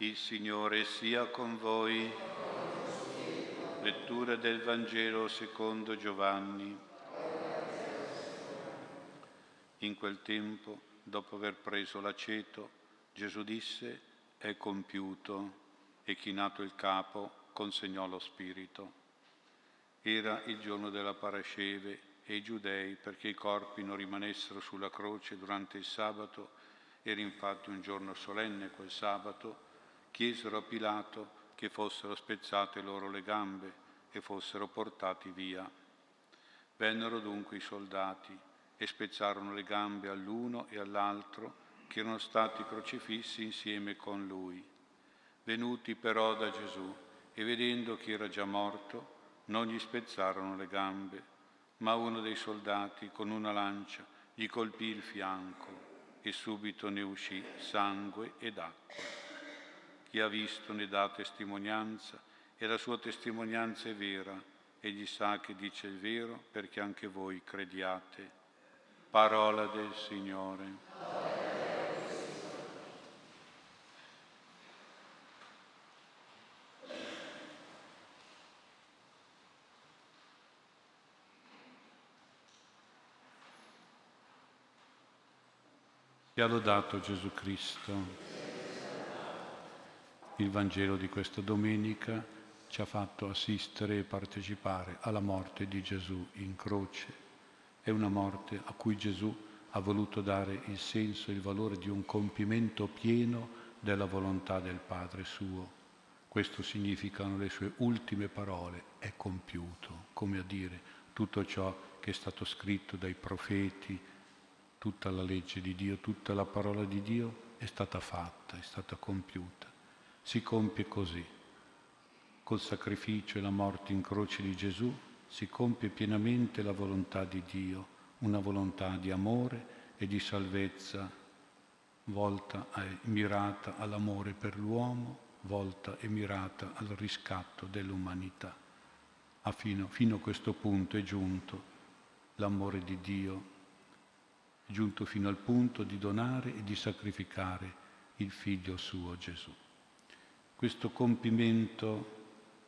Il Signore sia con voi. Lettura del Vangelo secondo Giovanni. In quel tempo, dopo aver preso l'aceto, Gesù disse, è compiuto, e chinato il capo, consegnò lo Spirito. Era il giorno della parasceve e i giudei, perché i corpi non rimanessero sulla croce durante il sabato, era infatti un giorno solenne quel sabato, chiesero a Pilato che fossero spezzate loro le gambe e fossero portati via. Vennero dunque i soldati e spezzarono le gambe all'uno e all'altro che erano stati crocifissi insieme con lui. Venuti però da Gesù e vedendo che era già morto, non gli spezzarono le gambe, ma uno dei soldati con una lancia gli colpì il fianco e subito ne uscì sangue ed acqua. Chi ha visto ne dà testimonianza e la sua testimonianza è vera. Egli sa che dice il vero perché anche voi crediate. Parola del Signore. Ti ha lodato Gesù Cristo. Il Vangelo di questa domenica ci ha fatto assistere e partecipare alla morte di Gesù in croce. È una morte a cui Gesù ha voluto dare il senso e il valore di un compimento pieno della volontà del Padre suo. Questo significano le sue ultime parole, è compiuto, come a dire tutto ciò che è stato scritto dai profeti, tutta la legge di Dio, tutta la parola di Dio è stata fatta, è stata compiuta si compie così. Col sacrificio e la morte in croce di Gesù si compie pienamente la volontà di Dio, una volontà di amore e di salvezza, volta e mirata all'amore per l'uomo, volta e mirata al riscatto dell'umanità. A fino, fino a questo punto è giunto l'amore di Dio, è giunto fino al punto di donare e di sacrificare il figlio suo Gesù questo compimento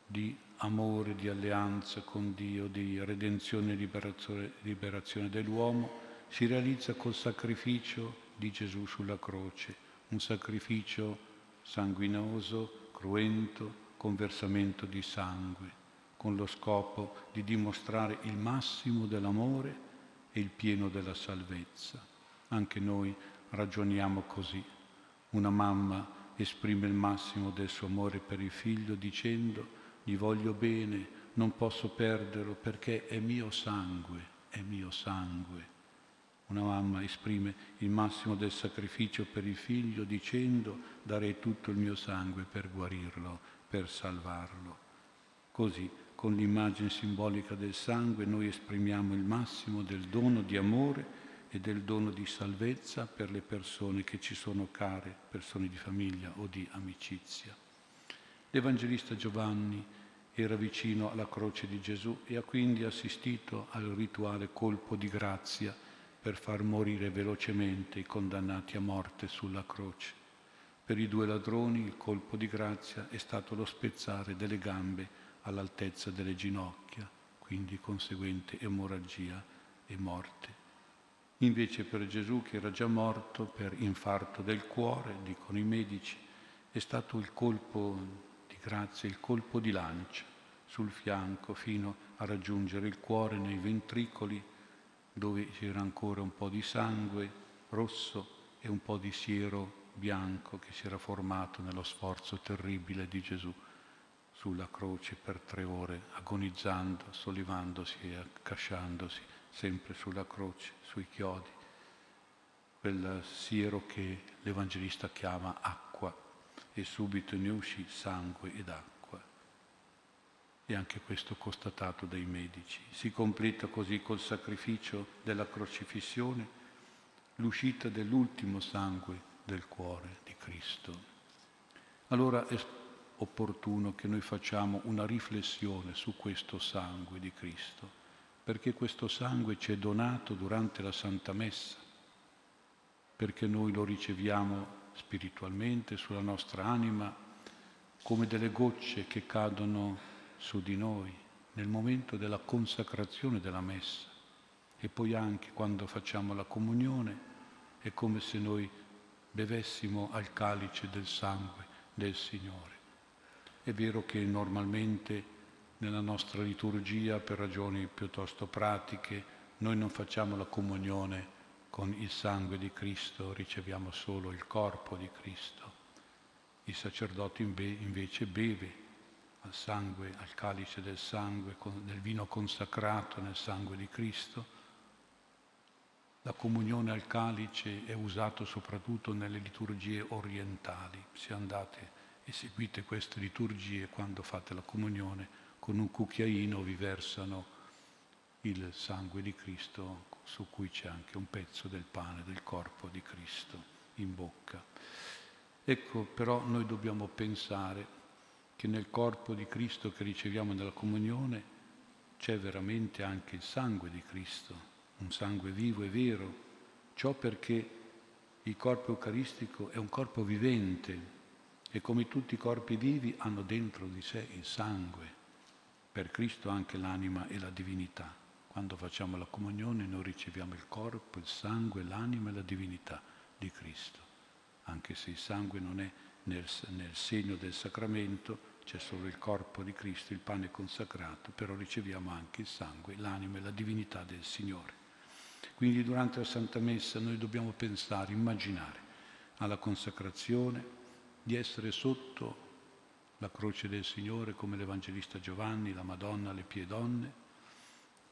di amore, di alleanza con Dio, di redenzione e liberazione, dell'uomo, si realizza col sacrificio di Gesù sulla croce, un sacrificio sanguinoso, cruento, con versamento di sangue, con lo scopo di dimostrare il massimo dell'amore e il pieno della salvezza. Anche noi ragioniamo così. Una mamma esprime il massimo del suo amore per il figlio dicendo gli voglio bene, non posso perderlo perché è mio sangue, è mio sangue. Una mamma esprime il massimo del sacrificio per il figlio dicendo darei tutto il mio sangue per guarirlo, per salvarlo. Così, con l'immagine simbolica del sangue, noi esprimiamo il massimo del dono di amore e del dono di salvezza per le persone che ci sono care, persone di famiglia o di amicizia. L'Evangelista Giovanni era vicino alla croce di Gesù e ha quindi assistito al rituale colpo di grazia per far morire velocemente i condannati a morte sulla croce. Per i due ladroni il colpo di grazia è stato lo spezzare delle gambe all'altezza delle ginocchia, quindi conseguente emorragia e morte. Invece per Gesù che era già morto per infarto del cuore, dicono i medici, è stato il colpo di grazia, il colpo di lancia sul fianco fino a raggiungere il cuore nei ventricoli dove c'era ancora un po' di sangue rosso e un po' di siero bianco che si era formato nello sforzo terribile di Gesù sulla croce per tre ore, agonizzando, sollevandosi e accasciandosi sempre sulla croce, sui chiodi, quel siero che l'Evangelista chiama acqua e subito ne uscì sangue ed acqua. E anche questo constatato dai medici. Si completa così col sacrificio della crocifissione l'uscita dell'ultimo sangue del cuore di Cristo. Allora è opportuno che noi facciamo una riflessione su questo sangue di Cristo perché questo sangue ci è donato durante la Santa Messa, perché noi lo riceviamo spiritualmente sulla nostra anima come delle gocce che cadono su di noi nel momento della consacrazione della messa e poi anche quando facciamo la comunione è come se noi bevessimo al calice del sangue del Signore. È vero che normalmente nella nostra liturgia, per ragioni piuttosto pratiche, noi non facciamo la comunione con il sangue di Cristo, riceviamo solo il corpo di Cristo. Il sacerdote invece beve al sangue, al calice del sangue, del vino consacrato nel sangue di Cristo. La comunione al calice è usata soprattutto nelle liturgie orientali. Se andate e seguite queste liturgie quando fate la comunione, con un cucchiaino vi versano il sangue di Cristo su cui c'è anche un pezzo del pane, del corpo di Cristo in bocca. Ecco, però noi dobbiamo pensare che nel corpo di Cristo che riceviamo nella comunione c'è veramente anche il sangue di Cristo, un sangue vivo e vero. Ciò perché il corpo eucaristico è un corpo vivente e come tutti i corpi vivi hanno dentro di sé il sangue, per Cristo anche l'anima e la divinità. Quando facciamo la comunione noi riceviamo il corpo, il sangue, l'anima e la divinità di Cristo. Anche se il sangue non è nel, nel segno del sacramento, c'è solo il corpo di Cristo, il pane consacrato, però riceviamo anche il sangue, l'anima e la divinità del Signore. Quindi durante la Santa Messa noi dobbiamo pensare, immaginare alla consacrazione, di essere sotto la croce del Signore come l'Evangelista Giovanni, la Madonna, le pie donne,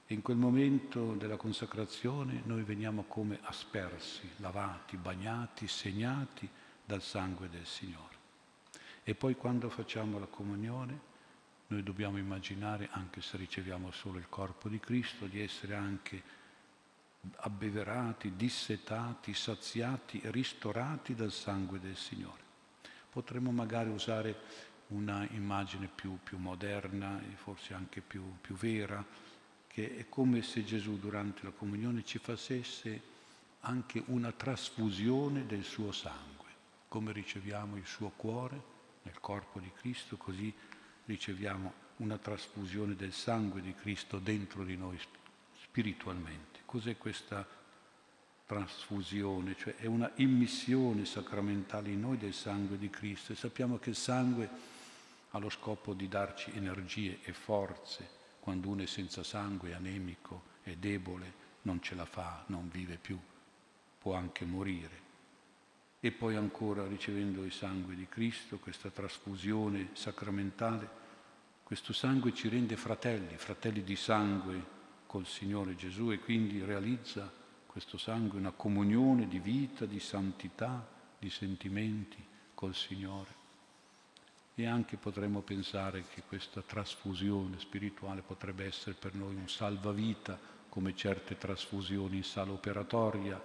e in quel momento della consacrazione noi veniamo come aspersi, lavati, bagnati, segnati dal sangue del Signore. E poi quando facciamo la comunione noi dobbiamo immaginare, anche se riceviamo solo il corpo di Cristo, di essere anche abbeverati, dissetati, saziati, ristorati dal sangue del Signore. Potremmo magari usare una immagine più, più moderna e forse anche più, più vera, che è come se Gesù durante la comunione ci facesse anche una trasfusione del suo sangue, come riceviamo il suo cuore nel corpo di Cristo, così riceviamo una trasfusione del sangue di Cristo dentro di noi spiritualmente. Cos'è questa trasfusione? Cioè è una immissione sacramentale in noi del sangue di Cristo e sappiamo che il sangue ha lo scopo di darci energie e forze quando uno è senza sangue, anemico, è debole, non ce la fa, non vive più, può anche morire. E poi ancora ricevendo il sangue di Cristo, questa trasfusione sacramentale, questo sangue ci rende fratelli, fratelli di sangue col Signore Gesù e quindi realizza questo sangue una comunione di vita, di santità, di sentimenti col Signore e anche potremmo pensare che questa trasfusione spirituale potrebbe essere per noi un salvavita, come certe trasfusioni in sala operatoria,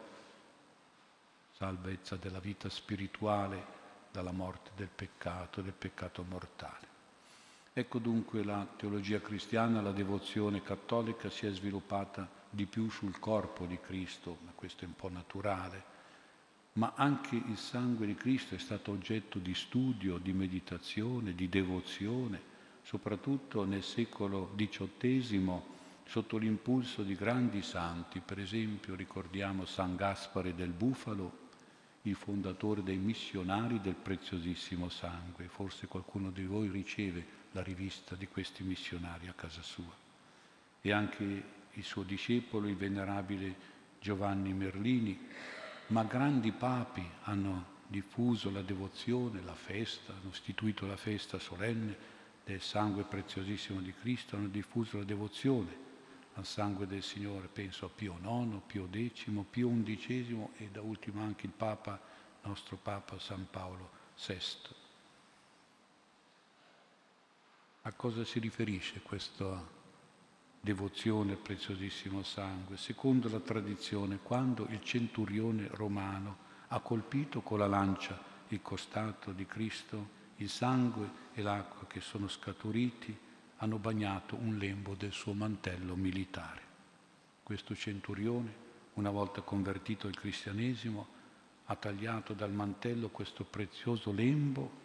salvezza della vita spirituale dalla morte del peccato, del peccato mortale. Ecco dunque la teologia cristiana, la devozione cattolica si è sviluppata di più sul corpo di Cristo, ma questo è un po' naturale, ma anche il sangue di Cristo è stato oggetto di studio, di meditazione, di devozione, soprattutto nel secolo XVIII sotto l'impulso di grandi santi, per esempio ricordiamo San Gaspare del Bufalo, il fondatore dei missionari del preziosissimo sangue. Forse qualcuno di voi riceve la rivista di questi missionari a casa sua. E anche il suo discepolo, il venerabile Giovanni Merlini, ma grandi papi hanno diffuso la devozione, la festa, hanno istituito la festa solenne del sangue preziosissimo di Cristo, hanno diffuso la devozione al sangue del Signore, penso a Pio IX, Pio X, Pio XI e da ultimo anche il Papa, nostro Papa San Paolo VI. A cosa si riferisce questo devozione al preziosissimo sangue, secondo la tradizione, quando il centurione romano ha colpito con la lancia il costato di Cristo, il sangue e l'acqua che sono scaturiti hanno bagnato un lembo del suo mantello militare. Questo centurione, una volta convertito al cristianesimo, ha tagliato dal mantello questo prezioso lembo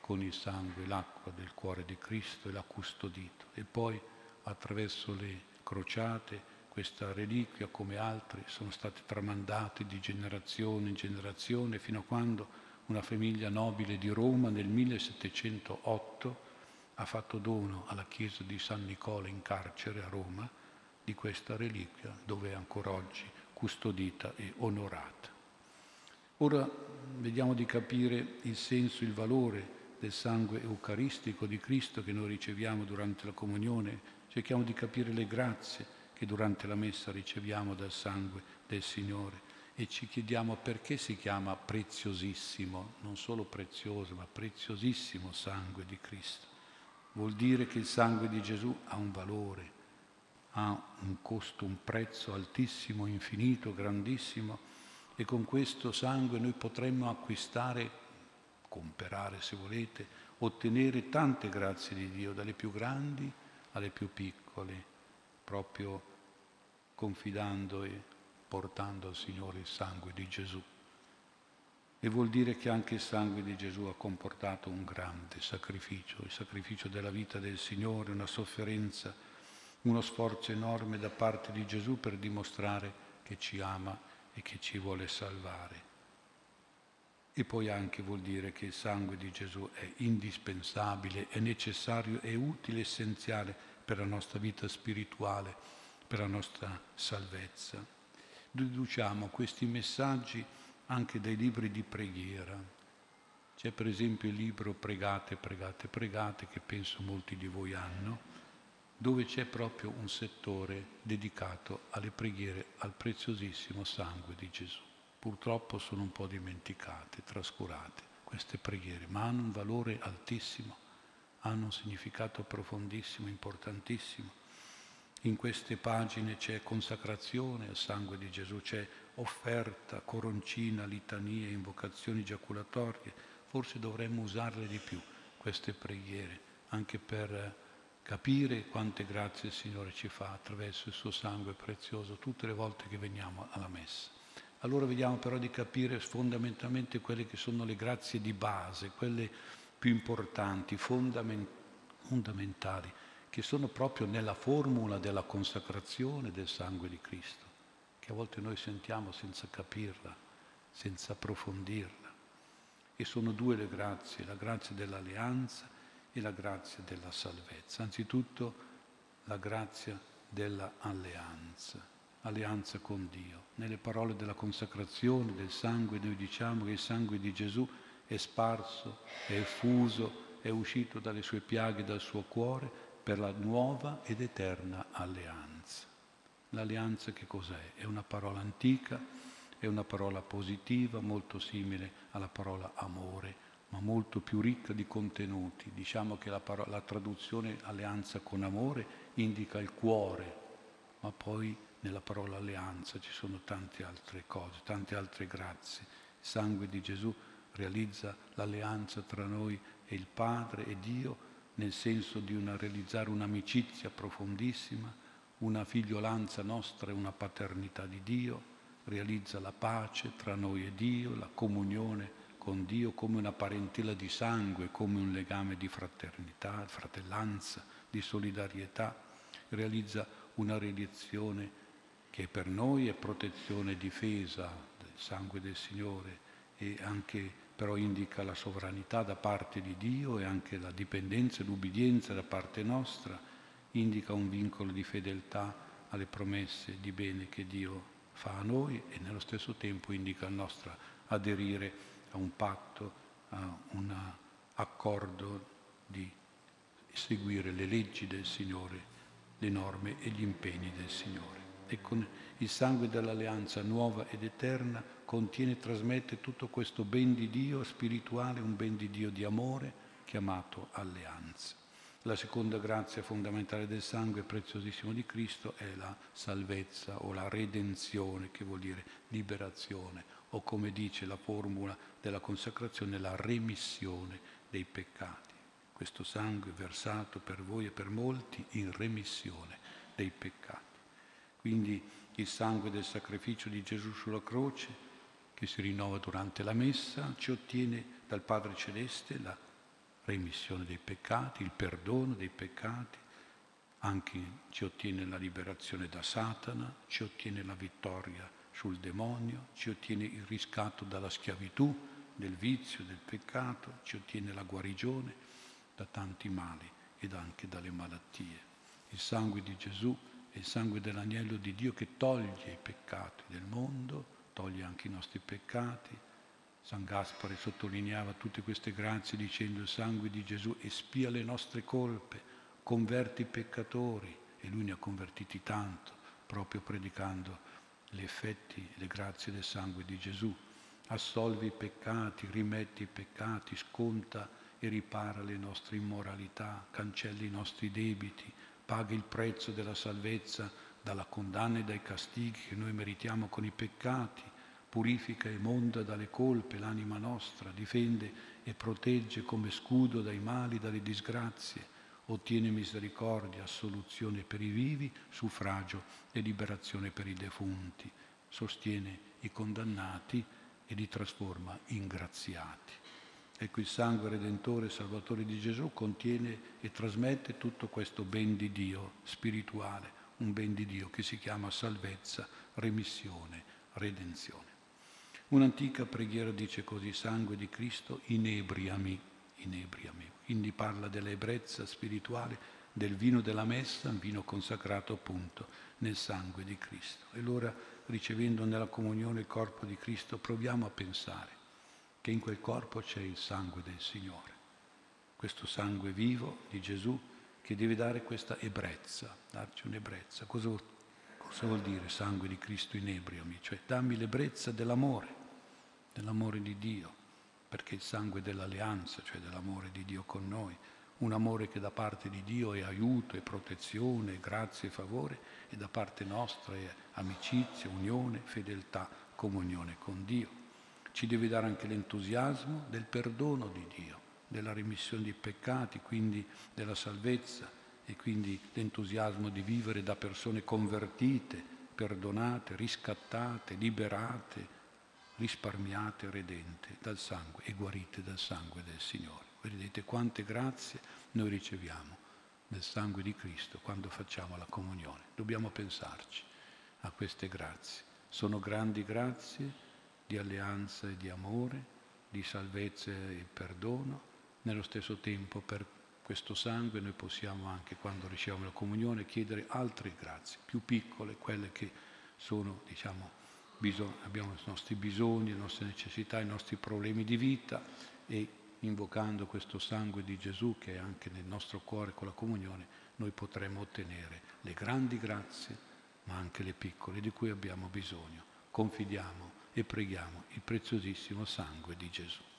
con il sangue, l'acqua del cuore di Cristo e l'ha custodito. E poi attraverso le crociate questa reliquia, come altre, sono state tramandate di generazione in generazione fino a quando una famiglia nobile di Roma nel 1708 ha fatto dono alla chiesa di San Nicola in carcere a Roma di questa reliquia dove è ancora oggi custodita e onorata. Ora vediamo di capire il senso, il valore del sangue eucaristico di Cristo che noi riceviamo durante la comunione, cerchiamo di capire le grazie che durante la messa riceviamo dal sangue del Signore e ci chiediamo perché si chiama preziosissimo, non solo prezioso, ma preziosissimo sangue di Cristo. Vuol dire che il sangue di Gesù ha un valore, ha un costo, un prezzo altissimo, infinito, grandissimo e con questo sangue noi potremmo acquistare, comperare se volete, ottenere tante grazie di Dio, dalle più grandi alle più piccole, proprio confidando e portando al Signore il sangue di Gesù. E vuol dire che anche il sangue di Gesù ha comportato un grande sacrificio, il sacrificio della vita del Signore, una sofferenza, uno sforzo enorme da parte di Gesù per dimostrare che ci ama e che ci vuole salvare. E poi anche vuol dire che il sangue di Gesù è indispensabile, è necessario, è utile, essenziale per la nostra vita spirituale, per la nostra salvezza deduciamo questi messaggi anche dai libri di preghiera. C'è per esempio il libro Pregate, pregate, pregate, che penso molti di voi hanno, dove c'è proprio un settore dedicato alle preghiere al preziosissimo sangue di Gesù. Purtroppo sono un po' dimenticate, trascurate queste preghiere, ma hanno un valore altissimo, hanno un significato profondissimo, importantissimo in queste pagine c'è consacrazione al sangue di Gesù, c'è offerta, coroncina, litanie, invocazioni giaculatorie. Forse dovremmo usarle di più queste preghiere, anche per capire quante grazie il Signore ci fa attraverso il suo sangue prezioso tutte le volte che veniamo alla messa. Allora vediamo però di capire fondamentalmente quelle che sono le grazie di base, quelle più importanti, fondamentali che sono proprio nella formula della consacrazione del sangue di Cristo, che a volte noi sentiamo senza capirla, senza approfondirla. E sono due le grazie, la grazia dell'alleanza e la grazia della salvezza. Anzitutto la grazia dell'alleanza, alleanza con Dio. Nelle parole della consacrazione del sangue noi diciamo che il sangue di Gesù è sparso, è effuso, è uscito dalle sue piaghe, dal suo cuore per la nuova ed eterna alleanza. L'alleanza che cos'è? È una parola antica, è una parola positiva, molto simile alla parola amore, ma molto più ricca di contenuti. Diciamo che la, parola, la traduzione alleanza con amore indica il cuore, ma poi nella parola alleanza ci sono tante altre cose, tante altre grazie. Il sangue di Gesù realizza l'alleanza tra noi e il Padre e Dio nel senso di una, realizzare un'amicizia profondissima, una figliolanza nostra e una paternità di Dio, realizza la pace tra noi e Dio, la comunione con Dio come una parentela di sangue, come un legame di fraternità, fratellanza, di solidarietà, realizza una relizione che per noi è protezione e difesa del sangue del Signore e anche però indica la sovranità da parte di Dio e anche la dipendenza e l'ubbidienza da parte nostra, indica un vincolo di fedeltà alle promesse di bene che Dio fa a noi e nello stesso tempo indica il nostro aderire a un patto, a un accordo di seguire le leggi del Signore, le norme e gli impegni del Signore. E con il sangue dell'alleanza nuova ed eterna contiene e trasmette tutto questo ben di Dio spirituale, un ben di Dio di amore chiamato alleanza. La seconda grazia fondamentale del sangue preziosissimo di Cristo è la salvezza o la redenzione, che vuol dire liberazione, o come dice la formula della consacrazione, la remissione dei peccati. Questo sangue versato per voi e per molti in remissione dei peccati. Quindi il sangue del sacrificio di Gesù sulla croce che si rinnova durante la messa, ci ottiene dal Padre Celeste la remissione dei peccati, il perdono dei peccati, anche ci ottiene la liberazione da Satana, ci ottiene la vittoria sul demonio, ci ottiene il riscatto dalla schiavitù, del vizio, del peccato, ci ottiene la guarigione da tanti mali ed anche dalle malattie. Il sangue di Gesù è il sangue dell'agnello di Dio che toglie i peccati del mondo, toglie anche i nostri peccati. San Gaspare sottolineava tutte queste grazie dicendo il sangue di Gesù espia le nostre colpe, converte i peccatori e lui ne ha convertiti tanto, proprio predicando gli effetti e le grazie del sangue di Gesù. Assolvi i peccati, rimetti i peccati, sconta e ripara le nostre immoralità, cancella i nostri debiti, paga il prezzo della salvezza dalla condanna e dai castighi che noi meritiamo con i peccati, purifica e monda dalle colpe l'anima nostra, difende e protegge come scudo dai mali, dalle disgrazie, ottiene misericordia, assoluzione per i vivi, suffragio e liberazione per i defunti, sostiene i condannati e li trasforma in graziati. Ecco il sangue redentore e salvatore di Gesù contiene e trasmette tutto questo ben di Dio spirituale, un ben di Dio che si chiama salvezza, remissione, redenzione. Un'antica preghiera dice così, sangue di Cristo, inebriami, inebriami. Quindi parla dell'ebbrezza spirituale, del vino della messa, un vino consacrato appunto nel sangue di Cristo. E allora, ricevendo nella comunione il corpo di Cristo, proviamo a pensare che in quel corpo c'è il sangue del Signore, questo sangue vivo di Gesù che deve dare questa ebbrezza, darci un'ebbrezza. Cosa, cosa vuol dire sangue di Cristo inebriami? Cioè dammi l'ebbrezza dell'amore, dell'amore di Dio, perché il sangue dell'alleanza, cioè dell'amore di Dio con noi, un amore che da parte di Dio è aiuto, è protezione, grazie e favore, e da parte nostra è amicizia, unione, fedeltà, comunione con Dio ci deve dare anche l'entusiasmo del perdono di Dio, della remissione dei peccati, quindi della salvezza e quindi l'entusiasmo di vivere da persone convertite, perdonate, riscattate, liberate, risparmiate, redente dal sangue e guarite dal sangue del Signore. Vedete quante grazie noi riceviamo nel sangue di Cristo quando facciamo la comunione. Dobbiamo pensarci a queste grazie. Sono grandi grazie di e di amore, di salvezza e perdono. Nello stesso tempo per questo sangue noi possiamo anche quando riceviamo la comunione chiedere altre grazie, più piccole, quelle che sono, diciamo, bisog- abbiamo i nostri bisogni, le nostre necessità, i nostri problemi di vita e invocando questo sangue di Gesù che è anche nel nostro cuore con la comunione, noi potremo ottenere le grandi grazie, ma anche le piccole di cui abbiamo bisogno. Confidiamo e preghiamo il preziosissimo sangue di Gesù.